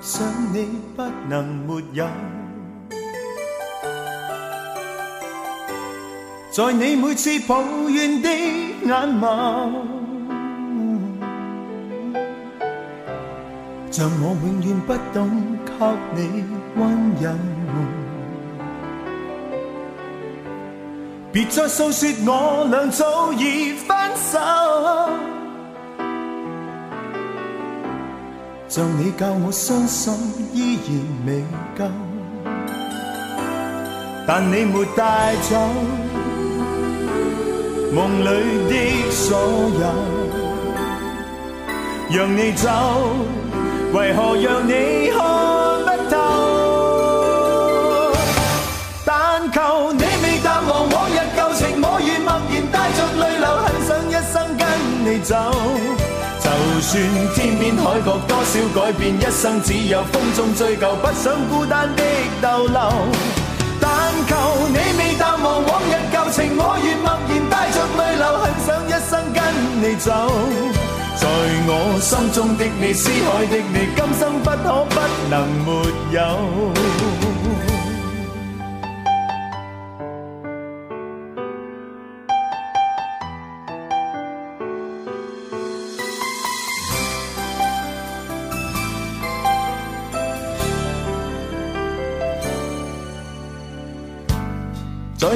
想你不能沒有。在你每次抱怨的眼眸，像我永遠不懂給你溫柔。別再訴說我俩早已分手，像你教我傷心依然未夠，但你沒帶走。夢裏的所有，讓你走，為何讓你看不透？但求你未淡忘往日舊情，我願默然帶着淚流，很想一生跟你走。就算天邊海角多少改變，一生只有風中追究，不想孤單的逗留。但求你未淡忘往日舊情，我願默然帶着淚流，很想一生跟你走。在我心中的你，思海的你，今生不可不能沒有。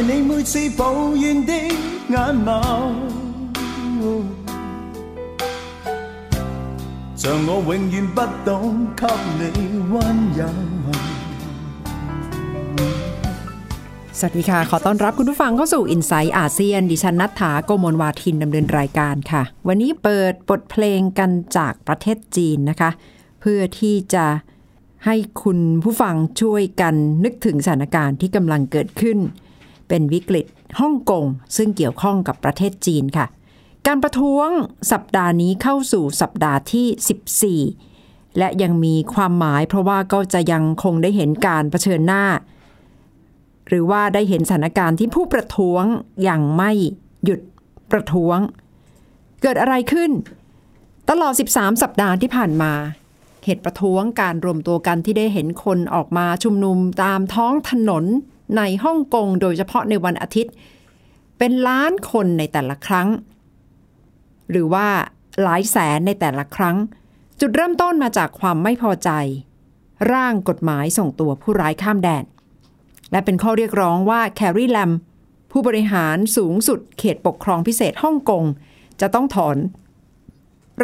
你每次抱怨的眼眸，像我永远不懂给你温柔。 สวัสดีค่ะ ขอต้อนรับคุณผู้ฟังเข้าสู่ i n s i ซต์อาเซียนดิฉันนัฐาโกมลวาทินดำเนินรายการค่ะ วันนี้เปิดบทเพลงกันจากประเทศจีนนะคะ เพื่อที่จะให้คุณผู้ฟังช่วยกันนึกถึงสถานการณ์ที่กำลังเกิดขึ้น เป็นวิกฤตฮ่องกงซึ่งเกี่ยวข้องกับประเทศจีนค่ะ การประท้วงสัปดาห์นี้เข้าสู่สัปดาห์ที่ 14 และยังมีความหมายเพราะว่าก็จะยังคงได้เห็นการเผชิญหน้า หรือว่าได้เห็นสถานการณ์ที่ผู้ประท้วงยังไม่หยุดประท้วง เกิดอะไรขึ้น ตลอด 13 สัปดาห์ที่ผ่านมาเหตุประท้วงการรวมตัวกันที่ได้เห็นคนออกมาชุมนุมตามท้องถนน ในฮ่องกงโดยเฉพาะในวันอาทิตย์ เป็นล้านคนในแต่ละครั้ง หรือว่าหลายแสนในแต่ละครั้ง จุดเริ่มต้นมาจากความไม่พอใจ ร่างกฎหมายส่งตัวผู้ร้ายข้ามแดน และเป็นข้อเรียกร้องว่าแคร์รีแลมผู้บริหารสูงสุดเขตปกครองพิเศษฮ่องกง จะต้องถอน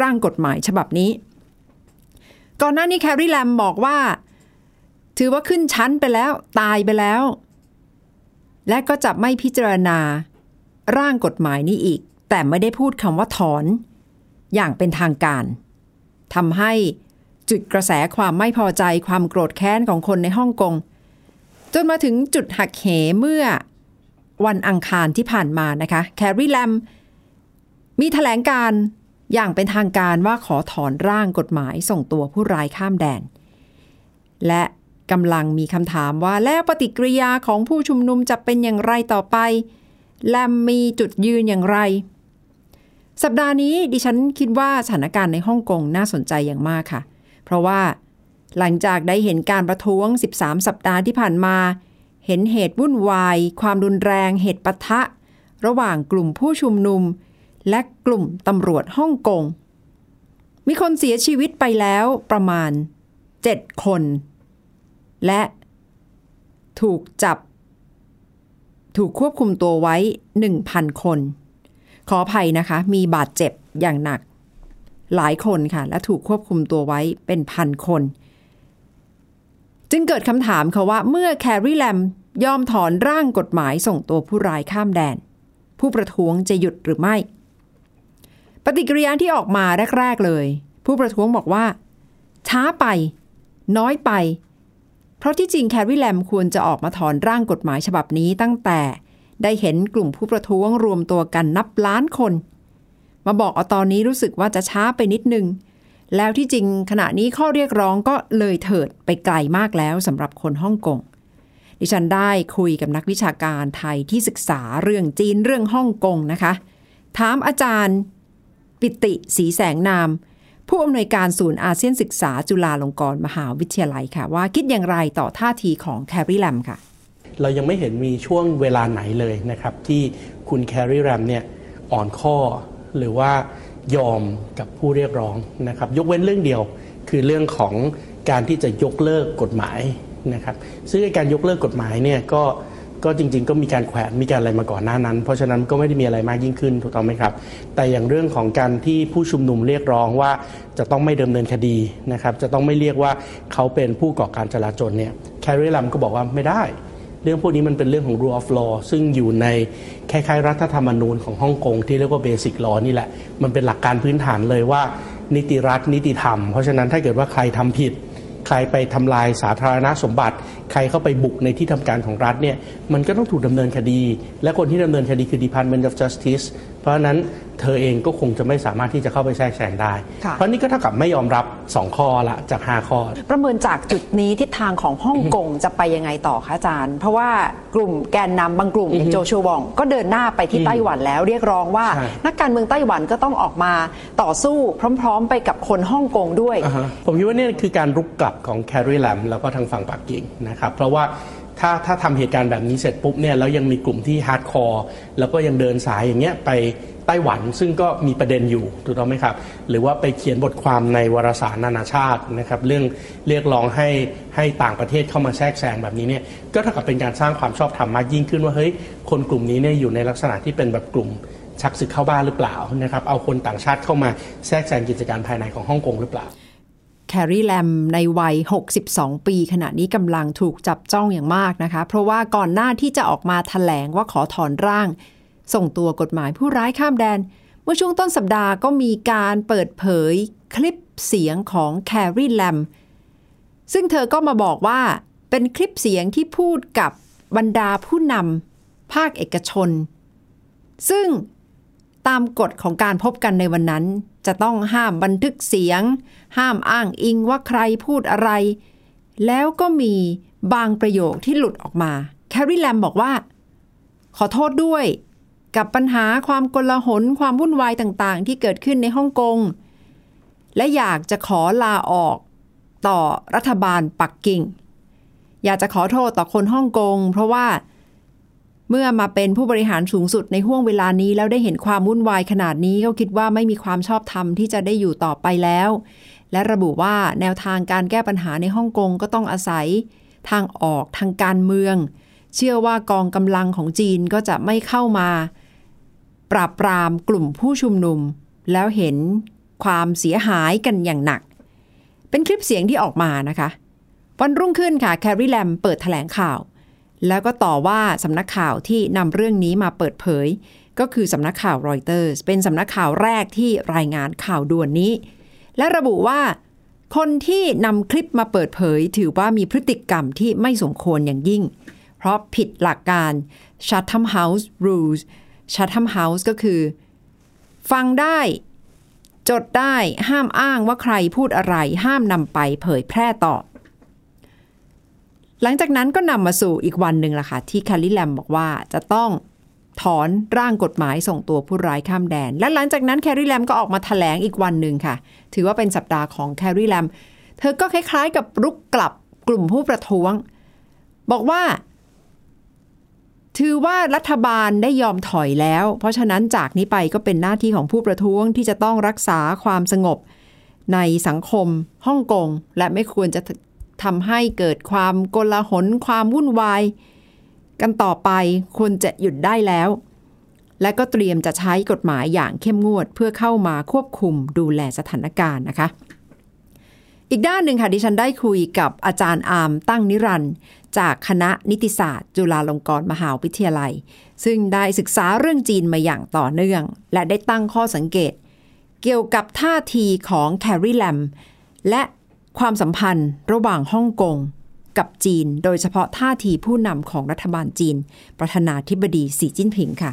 ร่างกฎหมายฉบับนี้ ก่อนหน้านี้แคร์รีแลมบอกว่า ถือว่าขึ้นชั้นไปแล้ว ตายไปแล้ว และก็จะไม่พิจารณา ร่างกฎหมายนี้อีก แต่ไม่ได้พูดคำว่าถอน อย่างเป็นทางการทำให้จุดกระแสความไม่พอใจความโกรธแค้นของคนในฮ่องกง จนมาถึงจุดหักเหเมื่อวันอังคารที่ผ่านมานะคะ แคร์รีแลมมีแถลงการอย่างเป็นทางการว่าขอถอนร่างกฎหมายส่งตัวผู้ร้ายข้ามแดน และ กำลังมีคำถามว่าแล้วปฏิกิริยาของผู้ชุมนุมจะเป็นอย่างไรต่อไป แลมมีจุดยืนอย่างไร สัปดาห์นี้ดิฉันคิดว่าสถานการณ์ในฮ่องกงน่าสนใจอย่างมากค่ะ เพราะว่าหลังจากได้เห็นการประท้วง 13 สัปดาห์ที่ผ่านมา เห็นเหตุวุ่นวาย ความรุนแรง เหตุปะทะ ระหว่างกลุ่มผู้ชุมนุม และกลุ่มตำรวจฮ่องกง มีคนเสียชีวิตไปแล้วประมาณ 7 คน และถูกจับ ถูกควบคุมตัวไว้ 1,000 คน ขออภัยนะคะ มีบาดเจ็บอย่างหนัก หลายคนค่ะ และถูกควบคุมตัวไว้เป็นพันคน จึงเกิดคำถามค่ะว่าเมื่อแคร์รีแลมยอมถอนร่างกฎหมายส่งตัวผู้ร้ายข้ามแดน ผู้ประท้วงจะหยุดหรือไม่ ปฏิกิริยาที่ออกมาแรก ๆเลย ผู้ประท้วงบอกว่า ช้าไป น้อยไป เพราะที่จริงแคร์รีแลมควรจะออกมาถอนร่างกฎหมายฉบับนี้ตั้งแต่ได้เห็นกลุ่มผู้ประท้วงรวมตัวกันนับล้านคน มาบอกเอาตอนนี้รู้สึกว่าจะช้าไปนิดนึง แล้วที่จริงขณะนี้ข้อเรียกร้องก็เลยเถิดไปไกลมากแล้วสำหรับคนฮ่องกงดิฉันได้คุยกับนักวิชาการไทยที่ศึกษาเรื่องจีนเรื่องฮ่องกงนะคะ ถามอาจารย์ ปิติสีแสงนาม ผู้อำนวยการศูนย์อาเซียนศึกษาจุฬาลงกรณ์มหาวิทยาลัยค่ะ ว่าคิดอย่างไรต่อท่าทีของแคร์รีแลมค่ะ เรายังไม่เห็นมีช่วงเวลาไหนเลยนะครับ ที่คุณแคร์รีแรมเนี่ยอ่อนข้อหรือว่ายอมกับผู้เรียกร้องนะครับ ยกเว้นเรื่องเดียวคือเรื่องของการที่จะยกเลิกกฎหมายนะครับ ซึ่งการยกเลิกกฎหมายเนี่ยก็ ก็จริง ๆ ก็มีการแขวนมีการอะไรมาก่อนหน้านั้น เพราะฉะนั้นก็ไม่ได้มีอะไรมากยิ่งขึ้นถูกต้องไหมครับ แต่อย่างเรื่องของการที่ผู้ชุมนุมเรียกร้องว่าจะต้องไม่ดำเนินคดีนะครับจะต้องไม่เรียกว่าเขาเป็นผู้ก่อการจลาจลเนี่ยแคร์รีแรมก็บอกว่าไม่ได้ เรื่องพวกนี้มันเป็นเรื่องของ rule of law ซึ่งอยู่ในคล้ายๆรัฐธรรมนูญของฮ่องกงที่เรียกว่า basic law นี่แหละ มันเป็นหลักการพื้นฐานเลยว่านิติรัฐนิติธรรม เพราะฉะนั้นถ้าเกิดว่าใครทำผิด ใครไปทำลายสาธารณสมบัติ ใครเข้าไปบุกในที่ทำการของรัฐเนี่ยมันก็ต้องถูกดำเนินคดี และคนที่ดำเนินคดีคือ Department of Justice เพราะฉะนั้นเธอเองก็คงจะไม่สามารถที่จะเข้าไปแทรกแซงได้ค่ะเพราะนี่ก็เท่ากับไม่ยอมรับ 2 ข้อละจาก 5 ข้อ ประเมินจากจุดนี้ทิศทางของฮ่องกงจะไปยังไงต่อคะอาจารย์ เพราะว่ากลุ่มแกนนำบางกลุ่มอย่างโจชัววองก็เดินหน้าไปที่ไต้หวันแล้วเรียกร้องว่าใช่นักการเมืองไต้หวันก็ต้องออกมาต่อสู้พร้อม ๆ ไปกับคนฮ่องกงด้วยอ่าฮะผมคิดว่าเนี่ยคือการรุกกลับของแคร์รีแลมแล้วก็ทางฝั่งปักกิ่งนะครับครับเพราะว่าถ้าถ้าทำเหตุการณ์แบบนี้เสร็จปุ๊บเนี่ยแล้วยังมีกลุ่มที่ hardcore แล้วก็ยังเดินสายอย่างเงี้ยไปไต้หวันซึ่งก็มีประเด็นอยู่ถูกต้องไหมครับ หรือว่าไปเขียนบทความในวารสารนานาชาตินะครับเรื่องเรียกร้องให้ให้ต่างประเทศเข้ามาแทรกแซงแบบนี้เนี่ยก็เท่ากับเป็นการสร้างความชอบธรรมมากยิ่งขึ้นว่าเฮ้ยคนกลุ่มนี้เนี่ยอยู่ในลักษณะที่เป็นแบบกลุ่มชักศึกเข้าบ้านหรือเปล่านะครับเอาคนต่างชาติเข้ามาแทรกแซงกิจการภายในของฮ่องกงหรือเปล่า แคร์รีแลมในวัย 62 ปี ขณะนี้กำลังถูกจับจ้องอย่างมากนะคะ เพราะว่าก่อนหน้าที่จะออกมาถแถลงว่าขอถอนร่าง ส่งตัวกฎหมายผู้ร้ายข้ามแดน เมื่อช่วงต้นสัปดาห์ก็มีการเปิดเผยคลิปเสียงของแคร์รีแลมซึ่งเธอก็มาบอกว่าเป็นคลิปเสียงที่พูดกับบรรดาผู้นำภาคเอกชน ซึ่งตามกฎของการพบกันในวันนั้น จะต้องห้ามบันทึกเสียง ห้ามอ้างอิงว่าใครพูดอะไร แล้วก็มีบางประโยคที่หลุดออกมา แคร์รีแลมบอกว่า ขอโทษด้วย กับปัญหาความกลาหนความวุ่นวายต่างๆ ที่เกิดขึ้นในฮ่องกง และอยากจะขอลาออกต่อรัฐบาลปักกิ่ง อยากจะขอโทษต่อคนฮ่องกง เพราะว่า เมื่อมาเป็นผู้บริหารสูงสุดในห่วงเวลานี้ แล้วได้เห็นความวุ่นวายขนาดนี้ก็คิดว่าไม่มีความชอบธรรมที่จะได้อยู่ต่อไปแล้ว และระบุว่าแนวทางการแก้ปัญหาในฮ่องกงก็ต้องอาศัย ทางออกทางการเมือง เชื่อว่ากองกำลังของจีนก็จะไม่เข้ามา ปราบปรามกลุ่มผู้ชุมนุม แล้วเห็นความเสียหายกันอย่างหนัก เป็นคลิปเสียงที่ออกมานะคะ วันรุ่งขึ้นค่ะแคร์รีแลมเปิดแถลงข่าว แล้วก็ต่อว่าสำนักข่าวที่นำเรื่องนี้มาเปิดเผย ก็คือสำนักข่าวรอยเตอร์สเป็นสำนักข่าวแรกที่รายงานข่าวด่วนนี้ และระบุว่า คนที่นำคลิปมาเปิดเผย ถือว่ามีพฤติกรรมที่ไม่สมควรอย่างยิ่ง เพราะผิดหลักการ Chatham House Rules Chatham House ก็คือ ฟังได้ จดได้ห้ามอ้างว่าใครพูดอะไร ห้ามนำไปเผยแพร่ต่อ หลังจากนั้นก็นำมาสู่อีกวันหนึ่งล่ะค่ะ ที่คาริแลมบอกว่าจะต้องถอนร่างกฎหมายส่งตัวผู้ร้ายข้ามแดน และหลังจากนั้นแคริแลมก็ออกมาถแถลงอีกวันหนึ่งค่ะ ถือว่าเป็นสัปดาห์ของแคริแลม เธอก็คล้ายๆกับรุกกลับกลุ่มผู้ประท้วง บอกว่า ถือว่ารัฐบาลได้ยอมถอยแล้ว เพราะฉะนั้นจากนี้ไปก็เป็นหน้าที่ของผู้ประท้วงที่จะต้องรักษาความสงบในสังคมฮ่องกงและไม่ควรจะ ทำให้เกิดความโกลาหลความวุ่นวาย กันต่อไปควรจะหยุดได้แล้ว และก็เตรียมจะใช้กฎหมายอย่างเข้มงวด เพื่อเข้ามาควบคุมดูแลสถานการณ์นะคะ อีกด้านหนึ่งค่ะดิฉันได้คุยกับอาจารย์อามตั้งนิรันดร์จากคณะนิติศาสตร์ จุฬาลงกรณ์มหาวิทยาลัย ซึ่งได้ศึกษาเรื่องจีนมาอย่างต่อเนื่อง และได้ตั้งข้อสังเกต เกี่ยวกับท่าทีของแคร์รีแลมและ ความสัมพันธ์ระหว่างฮ่องกงกับจีน โดยเฉพาะท่าทีผู้นำของรัฐบาลจีน ประธานาธิบดีสีจิ้นผิงค่ะ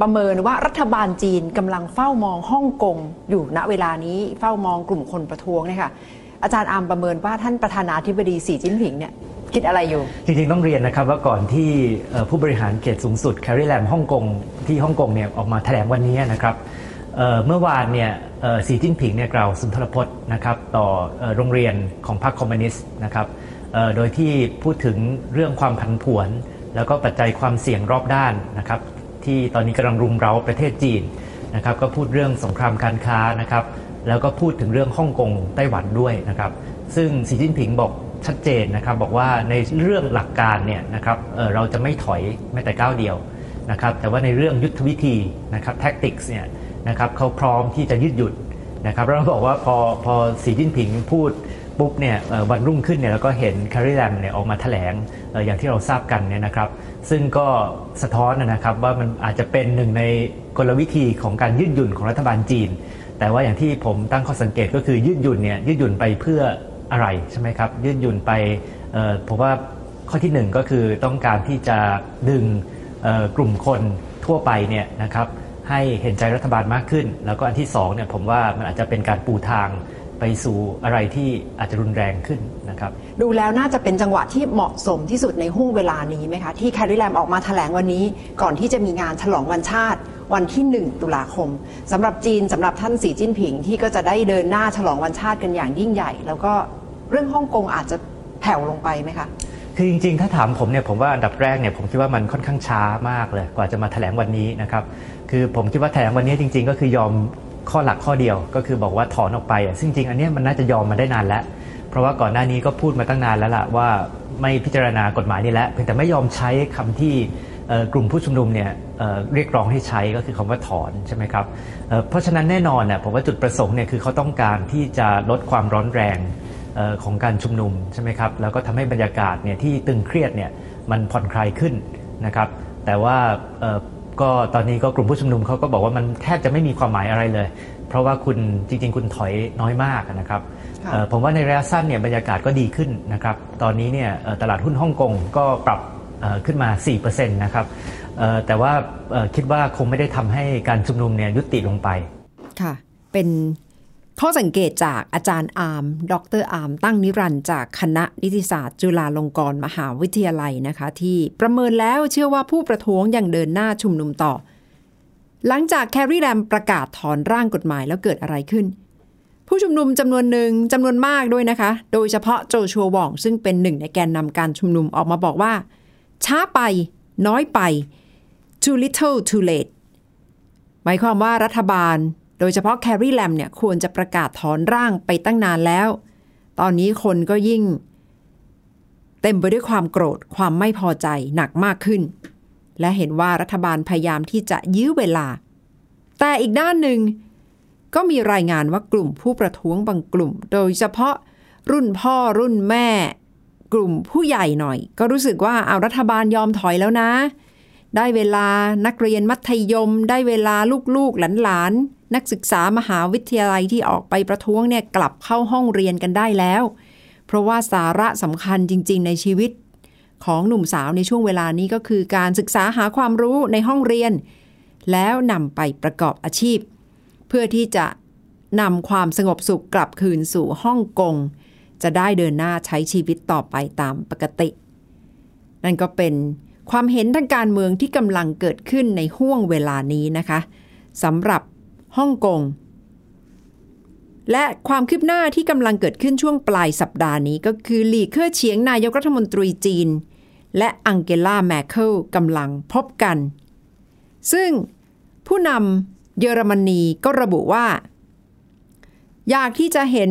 ประเมินว่ารัฐบาลจีนกำลังเฝ้ามองฮ่องกงอยู่ณเวลานี้เฝ้ามองกลุ่มคนประท้วงเนี่ยค่ะอาจารย์อามประเมินว่าท่านประธานาธิบดีสีจิ้นผิงเนี่ยคิดอะไรอยู่ จริงๆ ต้องเรียนนะครับว่าก่อนที่เอ่อผู้บริหารเขตสูงสุดแคริแลมฮ่องกงที่ฮ่องกงเนี่ยออกมาแถลงวันนี้นะครับ เมื่อวานเนี่ยสีจิ้นผิงเนี่ยกล่าวสุนทรพจน์นะครับต่อโรงเรียนของพรรคคอมมิวนิสต์นะครับโดยที่พูดถึงเรื่องความผันผวน แล้วก็ปัจจัยความเสี่ยงรอบด้านนะครับที่ตอนนี้กำลังรุมเร้าประเทศจีนนะครับก็พูดเรื่องสงครามการค้านะครับแล้วก็พูดถึงเรื่องฮ่องกงไต้หวันด้วยนะครับซึ่งสีจิ้นผิงบอกชัดเจนนะครับบอกว่าในเรื่องหลักการเนี่ยนะครับเเราจะไม่ถอยแม้แต่ก้าวเดียวนะครับแต่ว่าในเรื่องยุทธวิธีนะครับ tactics เนี่ย นะครับเขาพร้อมที่จะยืดหยุ่นนะครับแล้วเราบอกว่าพอพอสีจิ้นผิงพูดปุ๊บเนี่ยวันรุ่งขึ้นเนี่ยเราก็เห็นแคริแลมเนี่ยออกมาแถลงอย่างที่เราทราบกันเนี่ยนะครับ ซึ่งก็สะท้อนนะครับว่ามันอาจจะเป็นหนึ่งในกลวิธีของการยืดหยุ่นของรัฐบาลจีน แต่ว่าอย่างที่ผมตั้งข้อสังเกตก็คือยืดหยุ่นเนี่ยยืดหยุ่นไปเพื่ออะไรใช่ไหมครับยืดหยุ่นไปผมว่าข้อที่หนึ่งก็คือต้องการที่จะดึงกลุ่มคนทั่วไปเนี่ยนะครับ ให้เห็นใจรัฐบาลมากขึ้น แล้วก็อันที่สองเนี่ยผมว่ามันอาจจะเป็นการปูทางไปสู่อะไรที่อาจจะรุนแรงขึ้นนะครับดูแล้วน่าจะเป็นจังหวะที่เหมาะสมที่สุดในห่วงเวลานี้ไหมคะที่แคริแลมออกมาแถลงวันนี้ ก่อนที่จะมีงานฉลองวันชาติวันที่ 1 ตุลาคมสำหรับจีนสำหรับท่านสีจิ้นผิงที่ก็จะได้เดินหน้าฉลองวันชาติกันอย่างยิ่งใหญ่ แล้วก็เรื่องฮ่องกงอาจจะแผ่วลงไปไหมคะ คือจริงๆ ถ้าถามผมเนี่ยผมว่าอันดับแรกเนี่ยผมคิดว่ามันค่อนข้างช้ามากเลย กว่าจะมาแถลงวันนี้นะครับคือผมคิดว่าแถลงวันนี้จริง ๆ ก็คือยอมข้อหลักข้อเดียวก็คือบอกว่าถอนออกไปอะซึ่งจริงอันเนี้ยมันน่าจะยอมมาได้นานแล้ว เพราะว่าก่อนหน้านี้ก็พูดมาตั้งนานแล้วล่ะว่าไม่พิจารณากฎหมายนี่แล้วเพียงแต่ไม่ยอมใช้คำที่กลุ่มผู้ชุมนุมเนี่ยเเรียกร้องให้ใช้ก็คือคำว่าถอนใช่ไหมครับเเพราะฉะนั้นแน่นอนน่ะผมว่าจุดประสงค์เนี่ยคือเขาต้องการที่จะลดความร้อนแรง ของการชุมนุมใช่ไหมครับแล้วก็ทำให้บรรยากาศเนี่ยที่ตึงเครียดเนี่ยมันผ่อนคลายขึ้นนะครับ แต่ว่าเอ่อก็ตอนนี้ก็กลุ่มผู้ชุมนุมเขาก็บอกว่ามันแทบจะไม่มีความหมายอะไรเลย เพราะว่าคุณจริง ๆ คุณถอยน้อยมากนะครับค่ะเอ่อผมว่าในระยะสั้นเนี่ยบรรยากาศก็ดีขึ้นนะครับ ตอนนี้เนี่ยเอ่อตลาดหุ้นฮ่องกงก็ปรับเอ่อขึ้นมา 4%นะครับเอ่อแต่ว่าเอ่อคิดว่าคงไม่ได้ทำให้การชุมนุมเนี่ยยุติลงไป ค่ะ เป็น ข้อสังเกตจากอาจารย์อาร์ม ดรอาร์ม ตั้งนิรันจากคณะนิติศาสตร์ จุฬาลงกรณ์มหาวิทยาลัยนะคะ ที่ประเมินแล้วเชื่อว่าผู้ประท้วงยังเดินหน้าชุมนุมต่อ หลังจากแคร์รีแรมประกาศถอนร่างกฎหมายแล้วเกิดอะไรขึ้น ผู้ชุมนุมจำนวนหนึ่งจำนวนมากด้วยนะคะ โดยเฉพาะโจชัวว่องซึ่งเป็นหนึ่งในแกนนำการชุมนุมออกมาบอกว่า ช้าไปน้อยไป too little too late หมายความว่ารัฐบาล โดยเฉพาะแคร์รีแลมเนี่ยควรจะประกาศถอนร่างไปตั้งนานแล้ว ตอนนี้คนก็ยิ่ง เต็มไปด้วยความโกรธความไม่พอใจหนักมากขึ้น และเห็นว่ารัฐบาลพยายามที่จะยื้อเวลา แต่อีกด้านหนึ่ง ก็มีรายงานว่ากลุ่มผู้ประท้วงบางกลุ่ม โดยเฉพาะรุ่นพ่อรุ่นแม่ กลุ่มผู้ใหญ่หน่อย ก็รู้สึกว่าเอารัฐบาลยอมถอยแล้วนะ ได้เวลานักเรียนมัธยม ได้เวลาลูกๆหลานๆ นักศึกษามหาวิทยาลัยที่ออกไปประท้วงเนี่ยกลับเข้าห้องเรียนกันได้แล้ว เพราะว่าสาระสำคัญจริง ๆ ในชีวิต ของหนุ่มสาวในช่วงเวลานี้ก็คือการศึกษาหาความรู้ในห้องเรียน แล้วนำไปประกอบอาชีพ เพื่อที่จะนำความสงบสุขกลับคืนสู่ฮ่องกงจะได้เดินหน้าใช้ชีวิตต่อไปตามปกติ นั่นก็เป็นความเห็นทางการเมืองที่กำลังเกิดขึ้นในห่วงเวลานี้นะคะสำหรับ ฮ่องกง และความคืบหน้าที่กำลังเกิดขึ้นช่วงปลายสัปดาห์นี้ก็คือหลีเค่อเฉียงนายกรัฐมนตรีจีน และอังเกลาแมคเคิลกำลังพบกัน ซึ่งผู้นำเยอรมนีก็ระบุว่า อยากที่จะเห็น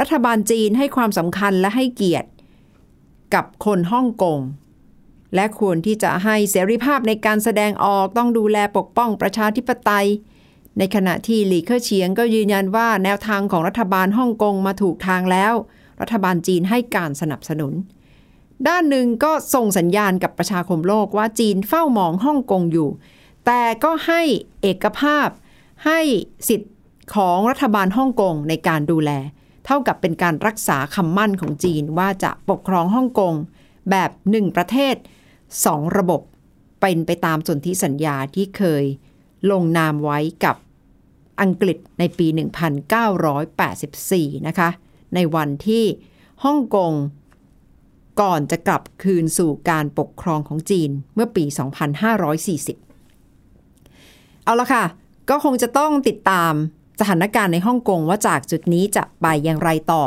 รัฐบาลจีนให้ความสำคัญและให้เกียรติ กับคนฮ่องกงและควรที่จะให้เสรีภาพในการแสดงออกต้องดูแลปกป้องประชาธิปไตย ในขณะที่หลีเค่อเฉียงก็ยืนยันว่าแนวทางของรัฐบาลฮ่องกงมาถูกทางแล้ว รัฐบาลจีนให้การสนับสนุน ด้านหนึ่งก็ส่งสัญญาณกับประชาคมโลกว่าจีนเฝ้ามองฮ่องกงอยู่ แต่ก็ให้เอกภาพให้สิทธิของรัฐบาลฮ่องกงในการดูแล เท่ากับเป็นการรักษาคำมั่นของจีนว่าจะปกครองฮ่องกงแบบหนึ่งประเทศสองระบบเป็นไปตามสนธิสัญญาที่เคยลงนามไว้กับ อังกฤษในปี 1984 นะคะ ในวันที่ฮ่องกงก่อนจะกลับคืนสู่การปกครองของจีนเมื่อปี 2540 เอาละค่ะ ก็คงจะต้องติดตามสถานการณ์ในฮ่องกงว่าจากจุดนี้จะไปอย่างไรต่อ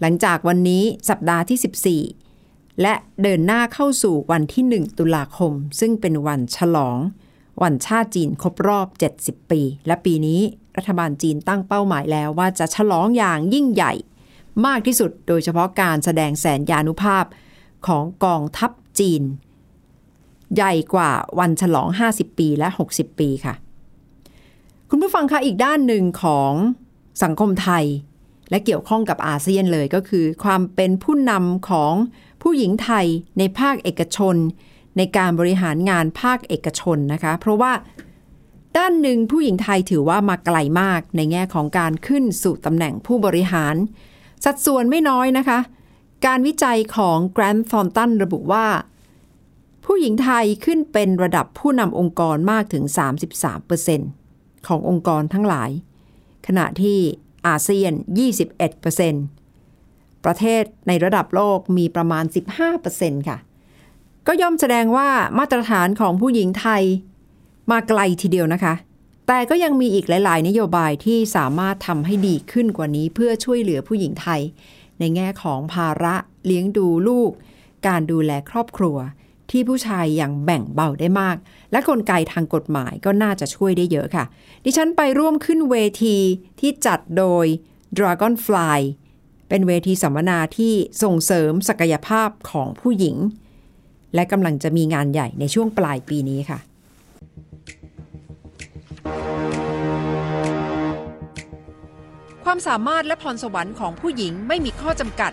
หลังจากวันนี้สัปดาห์ที่ 14 และเดินหน้าเข้าสู่วันที่ 1 ตุลาคม ซึ่งเป็นวันฉลอง วันชาติจีนครบรอบ 70 ปี และปีนี้รัฐบาลจีนตั้งเป้าหมายแล้วว่าจะฉลองอย่างยิ่งใหญ่ มากที่สุดโดยเฉพาะการแสดงแสนยานุภาพของกองทัพจีน ใหญ่กว่าวันฉลอง 50 ปีและ 60 ปีค่ะ คุณผู้ฟังคะอีกด้านหนึ่งของสังคมไทย และเกี่ยวข้องกับอาเซียนเลยก็คือ ความเป็นผู้นำของผู้หญิงไทยในภาคเอกชน ในการบริหารงานภาคเอกชนนะคะ เพราะว่าด้านหนึ่งผู้หญิงไทยถือว่ามาไกลมากในแง่ของการขึ้นสู่ตำแหน่งผู้บริหาร สัดส่วนไม่น้อยนะคะ การวิจัยของ Grant Thornton ระบุว่า ผู้หญิงไทยขึ้นเป็นระดับผู้นำองค์กรมากถึง 33%ขององค์กรทั้งหลาย ขณะที่อาเซียน 21%ประเทศในระดับโลกมีประมาณ 15%ค่ะ ก็ย่อมแสดงว่ามาตรฐานของผู้หญิงไทยมาไกลทีเดียวนะคะ แต่ก็ยังมีอีกหลาย ๆ นโยบายที่สามารถทำให้ดีขึ้นกว่านี้เพื่อช่วยเหลือผู้หญิงไทย ในแง่ของภาระเลี้ยงดูลูก การดูแลครอบครัว ที่ผู้ชายย่างแบ่งเบาได้มาก และกลไกทางกฎหมายก็น่าจะช่วยได้เยอะค่ะ ดิฉันไปร่วมขึ้นเวทีที่จัดโดย Dragonfly เป็นเวทีสัมมนาที่ส่งเสริมศักยภาพของผู้หญิง และกำลังจะมีงานใหญ่ในช่วงปลายปีนี้ค่ะ ความสามารถและพรสวรรค์ของผู้หญิงไม่มีข้อจำกัด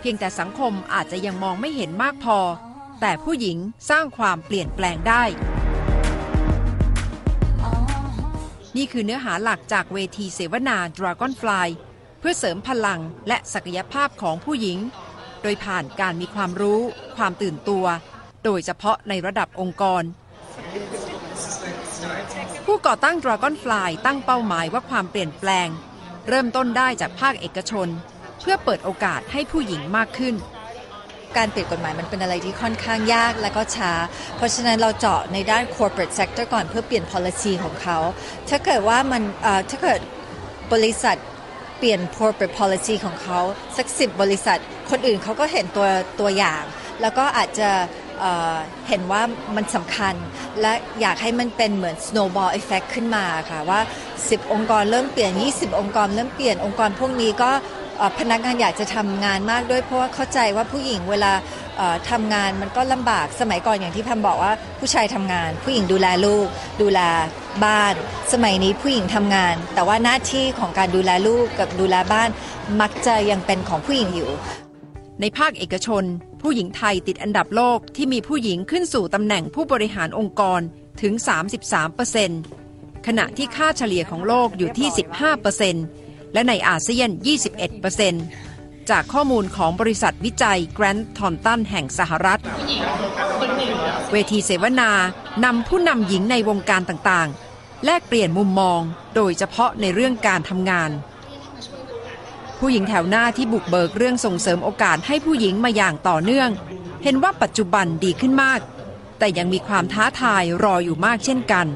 เพียงแต่สังคมอาจจะยังมองไม่เห็นมากพอ แต่ผู้หญิงสร้างความเปลี่ยนแปลงได้ นี่คือเนื้อหาหลักจากเวทีเสวนา Dragonfly เพื่อเสริมพลังและศักยภาพของผู้หญิง ดยผ่านการมีความรู้ ความตื่นตัว โดยเฉพาะในระดับองค์กร ผู้ก่อตั้ง Dragonfly ตั้งเป้าหมายว่าความเปลี่ยนแปลง เริ่มต้นได้จากภาคเอกชน เพื่อเปิดโอกาสให้ผู้หญิงมากขึ้นการเปลี่ยนกฎหมายมันเป็นอะไรที่ค่อนข้างยากและก็ช้า เพราะฉะนั้นเราเจาะในด้าน corporate sector ก่อนเพื่อเปลี่ยน policy ของเขา ถ้าเกิดว่ามันถ้าเกิดบริษัท เปลี่ยน corporate policy ของเขาสักสิบบริษัท คนอื่นเขาก็เห็นตัวตัวอย่าง แล้วก็อาจจะเเห็นว่ามันสำคัญ และอยากให้มันเป็นเหมือน snowball effect ขึ้นมาค่ะ ว่า 10 องค์กรเริ่มเปลี่ยน 20 องค์กรเริ่มเปลี่ยนองค์กรพวกนี้ก็พนักงานอยากจะทำงานมากด้วยเพราะว่าเข้าใจว่าผู้หญิงเวลา ทำงานมันก็ลำบากสมัยก่อนอย่างที่แพมบอกว่าผู้ชายทำงาน ผู้หญิงดูแลลูก ดูแลบ้าน สมัยนี้ผู้หญิงทำงาน แต่ว่าหน้าที่ของการดูแลลูกกับดูแลบ้านมักจะยังเป็นของผู้หญิงอยู่ ในภาคเอกชน ผู้หญิงไทยติดอันดับโลกที่มีผู้หญิงขึ้นสู่ตำแหน่งผู้บริหารองค์กรถึง 33%ขณะที่ค่าเฉลี่ยของโลกอยู่ที่ 15%และในอาเซียน 21% จากข้อมูลของบริษัทวิจัย Grant Thornton แห่งสหรัฐ เวทีเสวนานำผู้นำหญิงในวงการต่างๆ แลกเปลี่ยนมุมมองโดยเฉพาะในเรื่องการทำงาน ผู้หญิงแถวหน้าที่บุกเบิกเรื่องส่งเสริมโอกาสให้ผู้หญิงมาอย่างต่อเนื่อง เห็นว่าปัจจุบันดีขึ้นมาก แต่ยังมีความท้าทายรออยู่มากเช่นกัน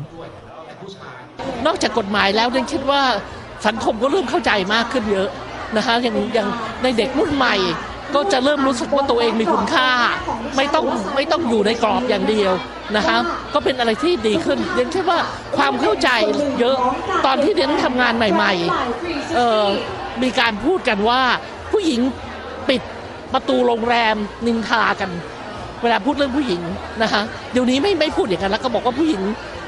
นอกจากกฎหมายแล้วยังคิดว่าสังคมก็เริ่มเข้าใจมากขึ้นเยอะนะคะอย่างอย่าง ในเด็กรุ่นใหม่ ก็จะเริ่มรู้สึกว่าตัวเองมีคุณค่า ไม่ต้องไม่ต้องอยู่ในกรอบอย่างเดียวนะคะก็เป็นอะไรที่ดีขึ้นยังคิดว่าความเข้าใจเยอะตอนที่เรียนทำงานใหม่ๆเออมีการพูดกันว่าผู้หญิงปิดประตูโรงแรมนินทากัน เวลาพูดเรื่องผู้หญิงนะคะเดี๋ยวนี้ไม่ไม่พูดอย่างนั้นแล้วก็บอกว่าผู้หญิง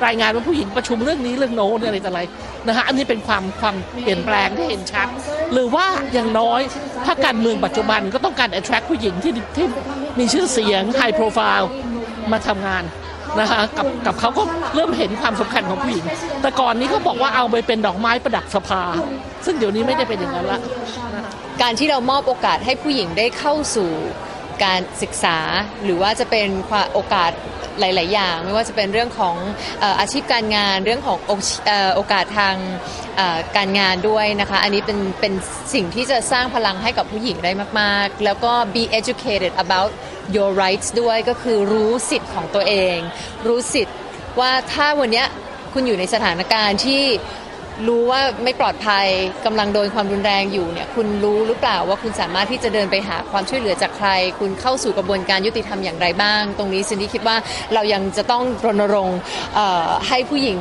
รายงานว่าผู้หญิงประชุมเรื่องนี้เรื่องโน้นอะไรต่ออะไรนะคะอันนี้เป็นความความเปลี่ยนแปลงที่เห็นชัด หรือว่าอย่างน้อยถ้าการเมืองปัจจุบันก็ต้องการ attract ผู้หญิงที่ที่มีชื่อเสียง high profile มาทำงานนะคะกับกับเขาก็เริ่มเห็นความสำคัญของผู้หญิง แต่ก่อนนี้เขาบอกว่าเอาไปเป็นดอกไม้ประดับสภา ซึ่งเดี๋ยวนี้ไม่ได้เป็นอย่างนั้นละ การที่เรามอบโอกาสให้ผู้หญิงได้เข้าสู่ การศึกษา หรือว่าจะเป็นโอกาสหลาย ๆ อย่าง ไม่ว่าจะเป็นเรื่องของอาชีพการงานเรื่องของโอกาสทางการงานด้วยนะคะ อันนี้เป็นเป็นสิ่งที่จะสร้างพลังให้กับผู้หญิงได้มาก ๆ แล้วก็ be educated about your rights ด้วยก็คือรู้สิทธิ์ของตัวเอง รู้สิทธิ์ว่าถ้าวันนี้คุณอยู่ในสถานการณ์ที่ รู้ว่าไม่ปลอดภัยกำลังโดนความรุนแรงอยู่เนี่ยคุณรู้หรือเปล่าว่าคุณสามารถที่จะเดินไปหาความช่วยเหลือจากใคร คุณเข้าสู่กระบวนการยุติธรรมอย่างไรบ้าง ตรงนี้ซินดี้คิดว่าเรายังจะต้องรณรงค์เอ่อให้ผู้หญิง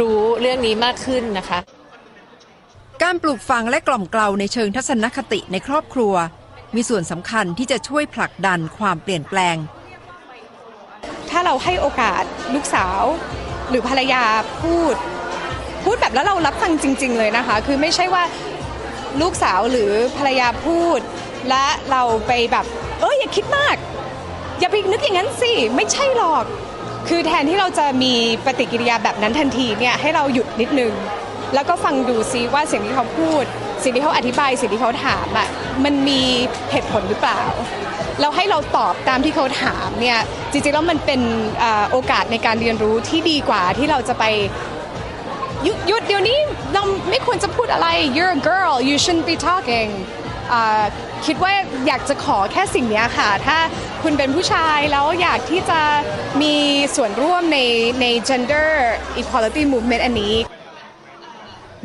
รู้เรื่องนี้มากขึ้นนะคะ การปลูกฝังและกล่อมเกลาในเชิงทัศนคติในครอบครัว มีส่วนสำคัญที่จะช่วยผลักดันความเปลี่ยนแปลง ถ้าเราให้โอกาสลูกสาว หรือภรรยาพูด พูดแบบแล้วเรารับฟังจริง ๆ เลยนะคะ คือไม่ใช่ว่าลูกสาวหรือภรรยาพูด และเราไปแบบ เอ้ยอย่าคิดมาก อย่าไปนึกอย่างนั้นสิ ไม่ใช่หรอก คือแทนที่เราจะมีปฏิกิริยาแบบนั้นทันทีเนี่ยให้เราหยุดนิดนึง แล้วก็ฟังดูซิว่าสิ่งที่เขาพูด สิ่งที่เขาอธิบาย สิ่งที่เขาถามอะมันมีเหตุผลหรือเปล่าเราให้เราตอบตามที่เขาถามเนี่ยจริงๆแล้วมันเป็นโอกาสในการเรียนรู้ที่ดีกว่าที่เราจะไป หยุดหยุดเดี๋ยวนี้เราไม่ควรจะพูดอะไร you're a girl you shouldn't be talking อ่าคิดว่าอยากจะขอแค่สิ่งเนี้ยค่ะ ถ้าคุณเป็นผู้ชายแล้วอยากที่จะมีส่วนร่วมในใน gender equality movement อันนี้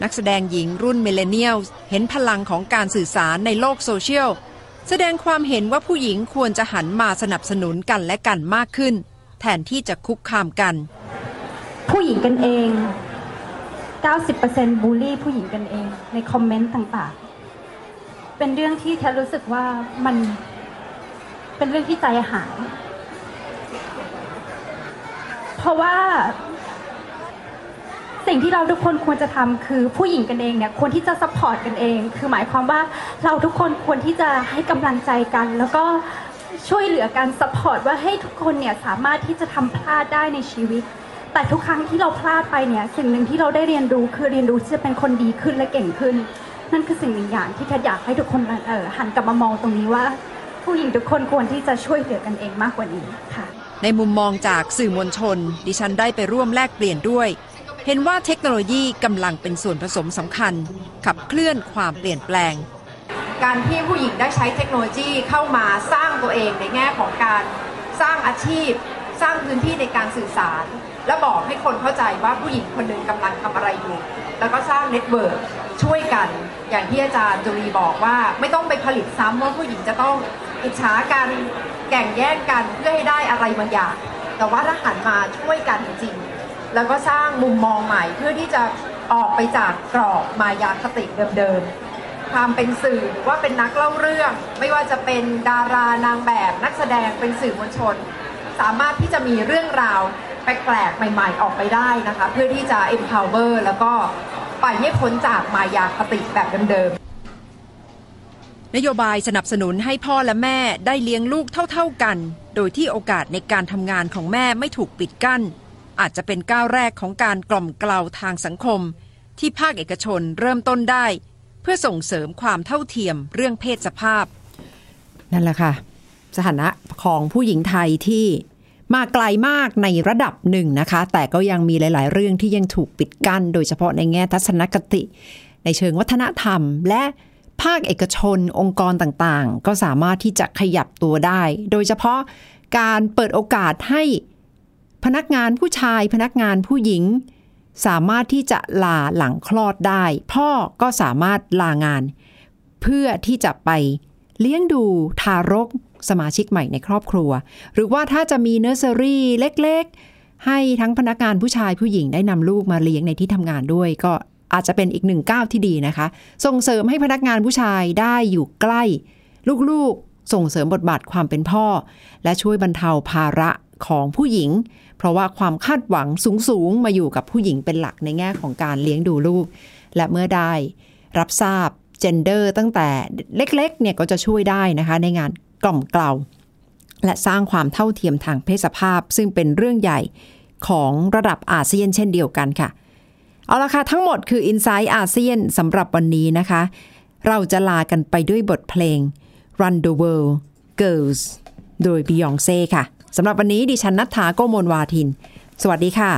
นักแสดงหญิงรุ่น millennial เห็นพลังของการสื่อสารในโลกโซเชียล แสดงความเห็นว่าผู้หญิงควรจะหันมาสนับสนุนกันและกันมากขึ้น แทนที่จะคุกคามกัน ผู้หญิงกันเอง 90%บูลลี่ผู้หญิงกันเอง ใน comment ต่างๆ เป็นเรื่องที่แทรู้สึกว่ามันเป็นเรื่องที่ใจหาย เพราะว่า สิ่งที่เราทุกคนควรจะทำคือผู้หญิงกันเองเนี่ยควรที่จะ support กันเอง คือหมายความว่าเราทุกคนควรที่จะให้กำลังใจกัน แล้วก็ช่วยเหลือกัน support ว่าให้ทุกคนเนี่ยสามารถที่จะทำพลาดได้ในชีวิต แต่ทุกครั้งที่เราพลาดไปเนี่ย สิ่งหนึ่งที่เราได้เรียนรู้คือเรียนรู้ที่จะเป็นคนดีขึ้นและเก่งขึ้น นั่นคือสิ่งหนึ่งอย่างที่แคทอยากให้ทุกคนเออหันกลับมามองตรงนี้ว่า ผู้หญิงทุกคนควรที่จะช่วยเหลือกันเองมากกว่านี้ค่ะ ในมุมมองจากสื่อมวลชน ดิฉันได้ไปร่วมแลกเปลี่ยนด้วย เห็นว่าเทคโนโลยีกำลังเป็นส่วนผสมสำคัญ ขับเคลื่อนความเปลี่ยนแปลง การที่ผู้หญิงได้ใช้เทคโนโลยีเข้ามาสร้างตัวเองในแง่ของการสร้างอาชีพ สร้างพื้นที่ในการสื่อสาร และบอกให้คนเข้าใจว่าผู้หญิงคนหนึ่งกำลังทำอะไรอยู่ แล้วก็สร้าง network ช่วยกัน อย่างที่อาจารย์จุลีบอกว่า ไม่ต้องไปผลิตซ้ำว่าผู้หญิงจะต้องอิจฉากันแข่งแย่งกันเพื่อให้ได้อะไรบางอย่าง แต่ว่าถ้าหันมาช่วยกันจริงๆแล้วก็สร้างมุมมองใหม่เพื่อที่จะออกไปจากกรอบมายาคติเดิมๆความเป็นสื่อหรือว่าเป็นนักเล่าเรื่อง ไม่ว่าจะเป็นดารานางแบบนักแสดงเป็นสื่อมวลชน สามารถที่จะมีเรื่องราว แปลกๆใหม่ ๆ ออกไปได้นะคะ เพื่อที่จะ empower แล้วก็ไปให้พ้นจากมายาคติแบบเดิมๆ นโยบายสนับสนุนให้พ่อและแม่ได้เลี้ยงลูกเท่าๆกัน โดยที่โอกาสในการทำงานของแม่ไม่ถูกปิดกั้น อาจจะเป็นก้าวแรกของการกล่อมเกลาทางสังคม ที่ภาคเอกชนเริ่มต้นได้ เพื่อส่งเสริมความเท่าเทียมเรื่องเพศสภาพ นั่นแหละค่ะ สถานะของผู้หญิงไทยที่ มาไกลมากในระดับหนึ่งนะคะ แต่ก็ยังมีหลาย ๆ เรื่องที่ยังถูกปิดกั้น โดยเฉพาะในแง่ทัศนคติ ในเชิงวัฒนธรรม และภาคเอกชนองค์กรต่างๆ ก็สามารถที่จะขยับตัวได้ โดยเฉพาะการเปิดโอกาสให้พนักงานผู้ชาย พนักงานผู้หญิง สามารถที่จะลาหลังคลอดได้ พ่อก็สามารถลางาน เพื่อที่จะไปเลี้ยงดูทารก สมาชิกใหม่ในครอบครัว หรือว่าถ้าจะมีเนอร์เซอรี่เล็กๆ ให้ทั้งพนักงานผู้ชายผู้หญิงได้นำลูกมาเลี้ยงในที่ทำงานด้วย ก็อาจจะเป็นอีกหนึ่งก้าวที่ดีนะคะ ส่งเสริมให้พนักงานผู้ชายได้อยู่ใกล้ ลูกๆ ส่งเสริมบทบาทความเป็นพ่อ และช่วยบรรเทาภาระของผู้หญิง เพราะว่าความคาดหวังสูงๆ มาอยู่กับผู้หญิงเป็นหลักในแง่ของการเลี้ยงดูลูก และเมื่อได้รับทราบเจนเดอร์ตั้งแต่เล็กๆ เนี่ยก็จะช่วยได้นะคะในงาน กล่อมเกลาและสร้างความเท่าเทียมทางเพศสภาพ ซึ่งเป็นเรื่องใหญ่ของระดับอาเซียนเช่นเดียวกันค่ะ เอาละค่ะทั้งหมดคือ i n s i ซต์อาเซียนสำหรับวันนี้นะคะ เราจะลากันไปด้วยบทเพลง Run the World Girls โดย Beyonce ค่ะสำหรับวันนี้ดิฉันนัทธาโกโมลวาทิน สวัสดีค่ะ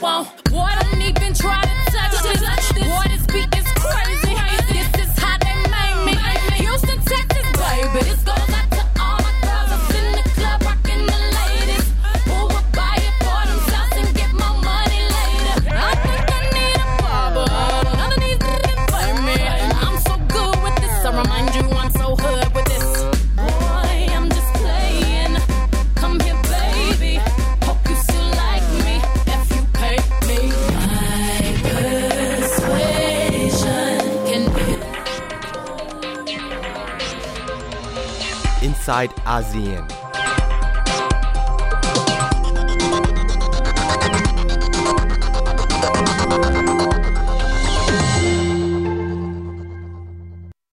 want. side ASEAN.